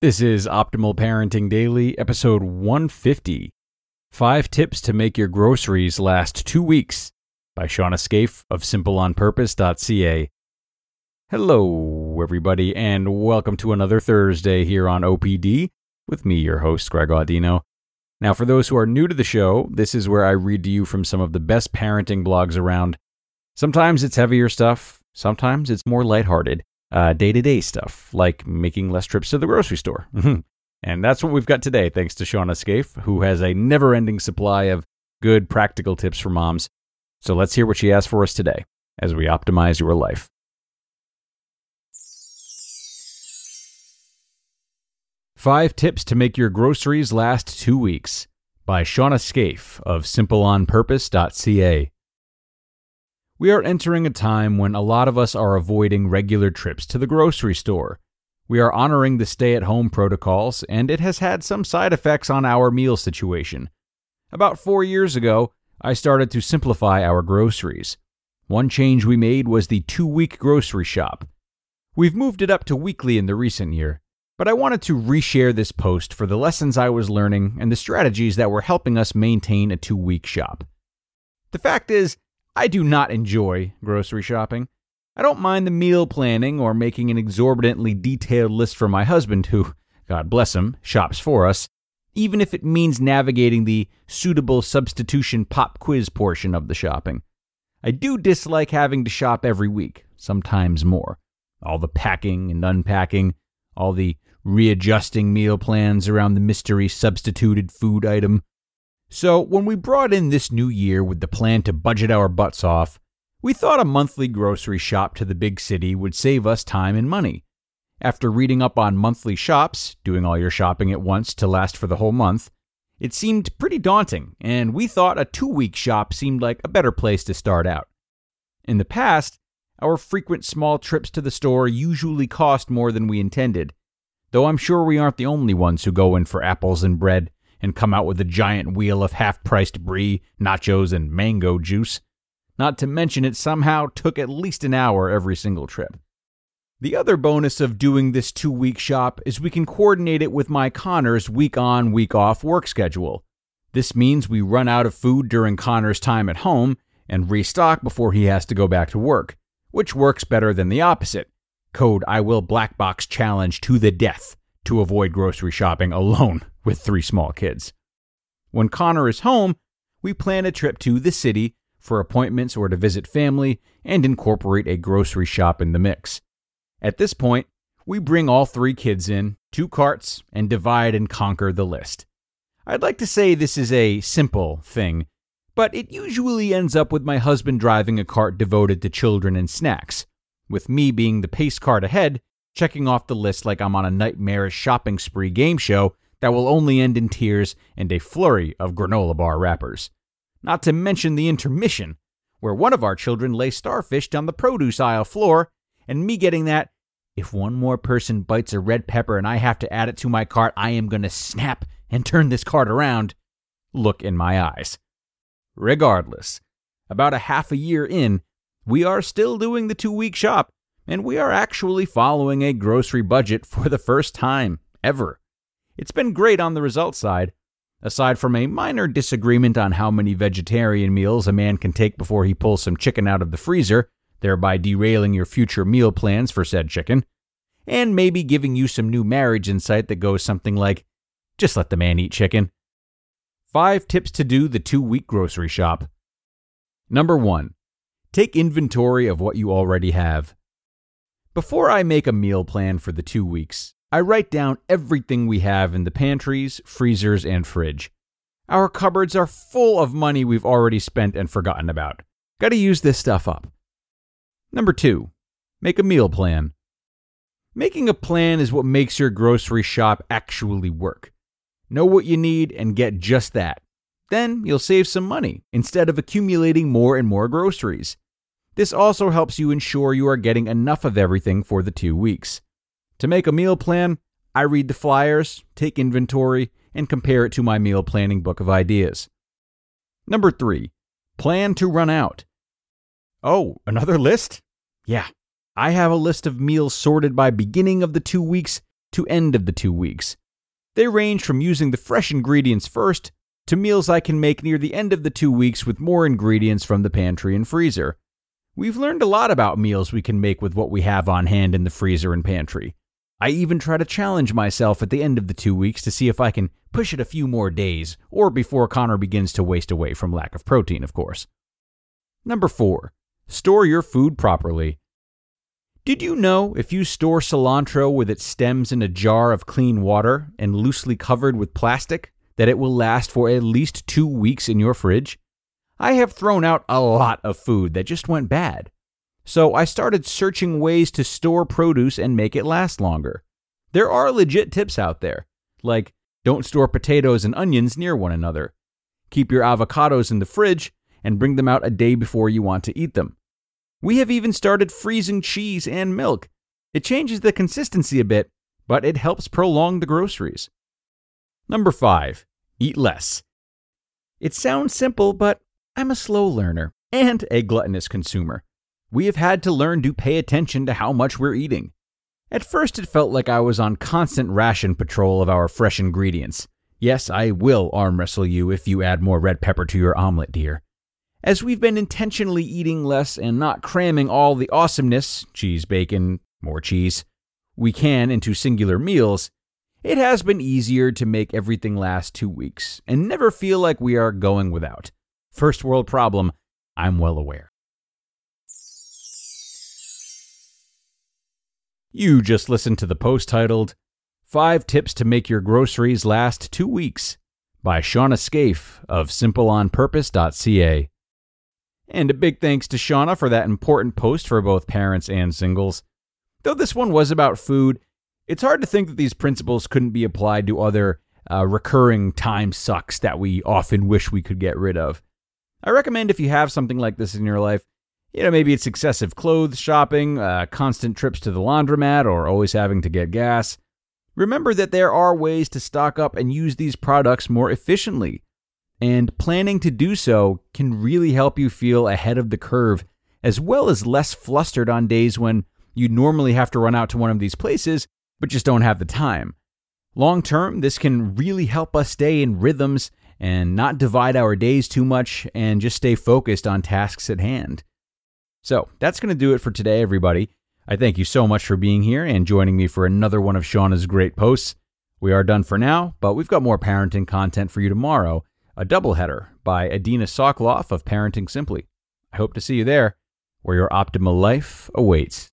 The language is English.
This is Optimal Parenting Daily, episode 150 Five Tips to Make Your Groceries Last Two Weeks by Shawna Scafe of SimpleOnPurpose.ca. Hello, everybody, and welcome to another Thursday here on OPD with me, your host, Greg Audino. Now, for those who are new to the show, this is where I read to you from some of the best parenting blogs around. Sometimes it's heavier stuff, sometimes it's more lighthearted day to day stuff, like making less trips to the grocery store. Mm-hmm. and that's what we've got today, thanks to Shawna Scafe, who has a never ending supply of good practical tips for moms. So let's hear what she has for us today as we optimize your life. Five Tips to Make Your Groceries Last Two Weeks by Shawna Scafe of SimpleOnPurpose.ca. We are entering a time when a lot of us are avoiding regular trips to the grocery store. We are honoring the stay at home protocols, and it has had some side effects on our meal situation. About four years ago, I started to simplify our groceries. One change we made was the two week grocery shop. We've moved it up to weekly in the recent year, but I wanted to reshare this post for the lessons I was learning and the strategies that were helping us maintain a two week shop. The fact is, I do not enjoy grocery shopping. I don't mind the meal planning or making an exorbitantly detailed list for my husband, who, God bless him, shops for us, even if it means navigating the suitable substitution pop quiz portion of the shopping. I do dislike having to shop every week, sometimes more. All the packing and unpacking, all the readjusting meal plans around the mystery substituted food item, so, when we brought in this new year with the plan to budget our butts off, we thought a monthly grocery shop to the big city would save us time and money. After reading up on monthly shops, doing all your shopping at once to last for the whole month, it seemed pretty daunting, and we thought a two week shop seemed like a better place to start out. In the past, our frequent small trips to the store usually cost more than we intended, though I'm sure we aren't the only ones who go in for apples and bread and come out with a giant wheel of half priced brie, nachos, and mango juice. Not to mention it somehow took at least an hour every single trip. The other bonus of doing this two week shop is we can coordinate it with my Connor's week on, week off work schedule. This means we run out of food during Connor's time at home and restock before he has to go back to work, which works better than the opposite. Code I will black box challenge to the death to avoid grocery shopping alone with three small kids. When Connor is home, we plan a trip to the city for appointments or to visit family and incorporate a grocery shop in the mix. At this point, we bring all three kids in, two carts, and divide and conquer the list. I'd like to say this is a simple thing, but it usually ends up with my husband driving a cart devoted to children and snacks, with me being the pace cart ahead checking off the list like I'm on a nightmarish shopping spree game show that will only end in tears and a flurry of granola bar wrappers. Not to mention the intermission, where one of our children lay starfished on the produce aisle floor, and me getting that, if one more person bites a red pepper and I have to add it to my cart, I am going to snap and turn this cart around, look in my eyes. Regardless, about a half a year in, we are still doing the two week shop and we are actually following a grocery budget for the first time ever. It's been great on the results side. Aside from a minor disagreement on how many vegetarian meals a man can take before he pulls some chicken out of the freezer, thereby derailing your future meal plans for said chicken, and maybe giving you some new marriage insight that goes something like just let the man eat chicken. Five tips to do the two week grocery shop. Number one, take inventory of what you already have. Before I make a meal plan for the two weeks, I write down everything we have in the pantries, freezers, and fridge. Our cupboards are full of money we've already spent and forgotten about. Gotta use this stuff up. Number two, make a meal plan. Making a plan is what makes your grocery shop actually work. Know what you need and get just that. Then you'll save some money instead of accumulating more and more groceries. This also helps you ensure you are getting enough of everything for the two weeks. To make a meal plan, I read the flyers, take inventory, and compare it to my meal planning book of ideas. Number three, plan to run out. Oh, another list? Yeah, I have a list of meals sorted by beginning of the two weeks to end of the two weeks. They range from using the fresh ingredients first to meals I can make near the end of the two weeks with more ingredients from the pantry and freezer. We've learned a lot about meals we can make with what we have on hand in the freezer and pantry. I even try to challenge myself at the end of the two weeks to see if I can push it a few more days, or before Connor begins to waste away from lack of protein, of course. Number 4. Store your food properly. Did you know if you store cilantro with its stems in a jar of clean water and loosely covered with plastic, that it will last for at least two weeks in your fridge? I have thrown out a lot of food that just went bad. So I started searching ways to store produce and make it last longer. There are legit tips out there, like don't store potatoes and onions near one another. Keep your avocados in the fridge and bring them out a day before you want to eat them. We have even started freezing cheese and milk. It changes the consistency a bit, but it helps prolong the groceries. Number 5. Eat less. It sounds simple, but I'm a slow learner and a gluttonous consumer we have had to learn to pay attention to how much we're eating. At first, it felt like I was on constant ration patrol of our fresh ingredients. Yes, I will arm wrestle you if you add more red pepper to your omelet, dear. As we've been intentionally eating less and not cramming all the awesomeness cheese, bacon, more cheese we can into singular meals, it has been easier to make everything last two weeks and never feel like we are going without. First world problem, I'm well aware. You just listened to the post titled Five Tips to Make Your Groceries Last Two Weeks by Shawna Scafe of simpleonpurpose.ca. And a big thanks to Shawna for that important post for both parents and singles. Though this one was about food, it's hard to think that these principles couldn't be applied to other uh, recurring time sucks that we often wish we could get rid of. I recommend if you have something like this in your life, you know, maybe it's excessive clothes shopping, uh, constant trips to the laundromat, or always having to get gas. Remember that there are ways to stock up and use these products more efficiently. And planning to do so can really help you feel ahead of the curve, as well as less flustered on days when you normally have to run out to one of these places, but just don't have the time. Long term, this can really help us stay in rhythms and not divide our days too much and just stay focused on tasks at hand. So that's going to do it for today, everybody. I thank you so much for being here and joining me for another one of Shawna's great posts. We are done for now, but we've got more parenting content for you tomorrow, a doubleheader by Adina Soclof of Parenting Simply. I hope to see you there, where your optimal life awaits.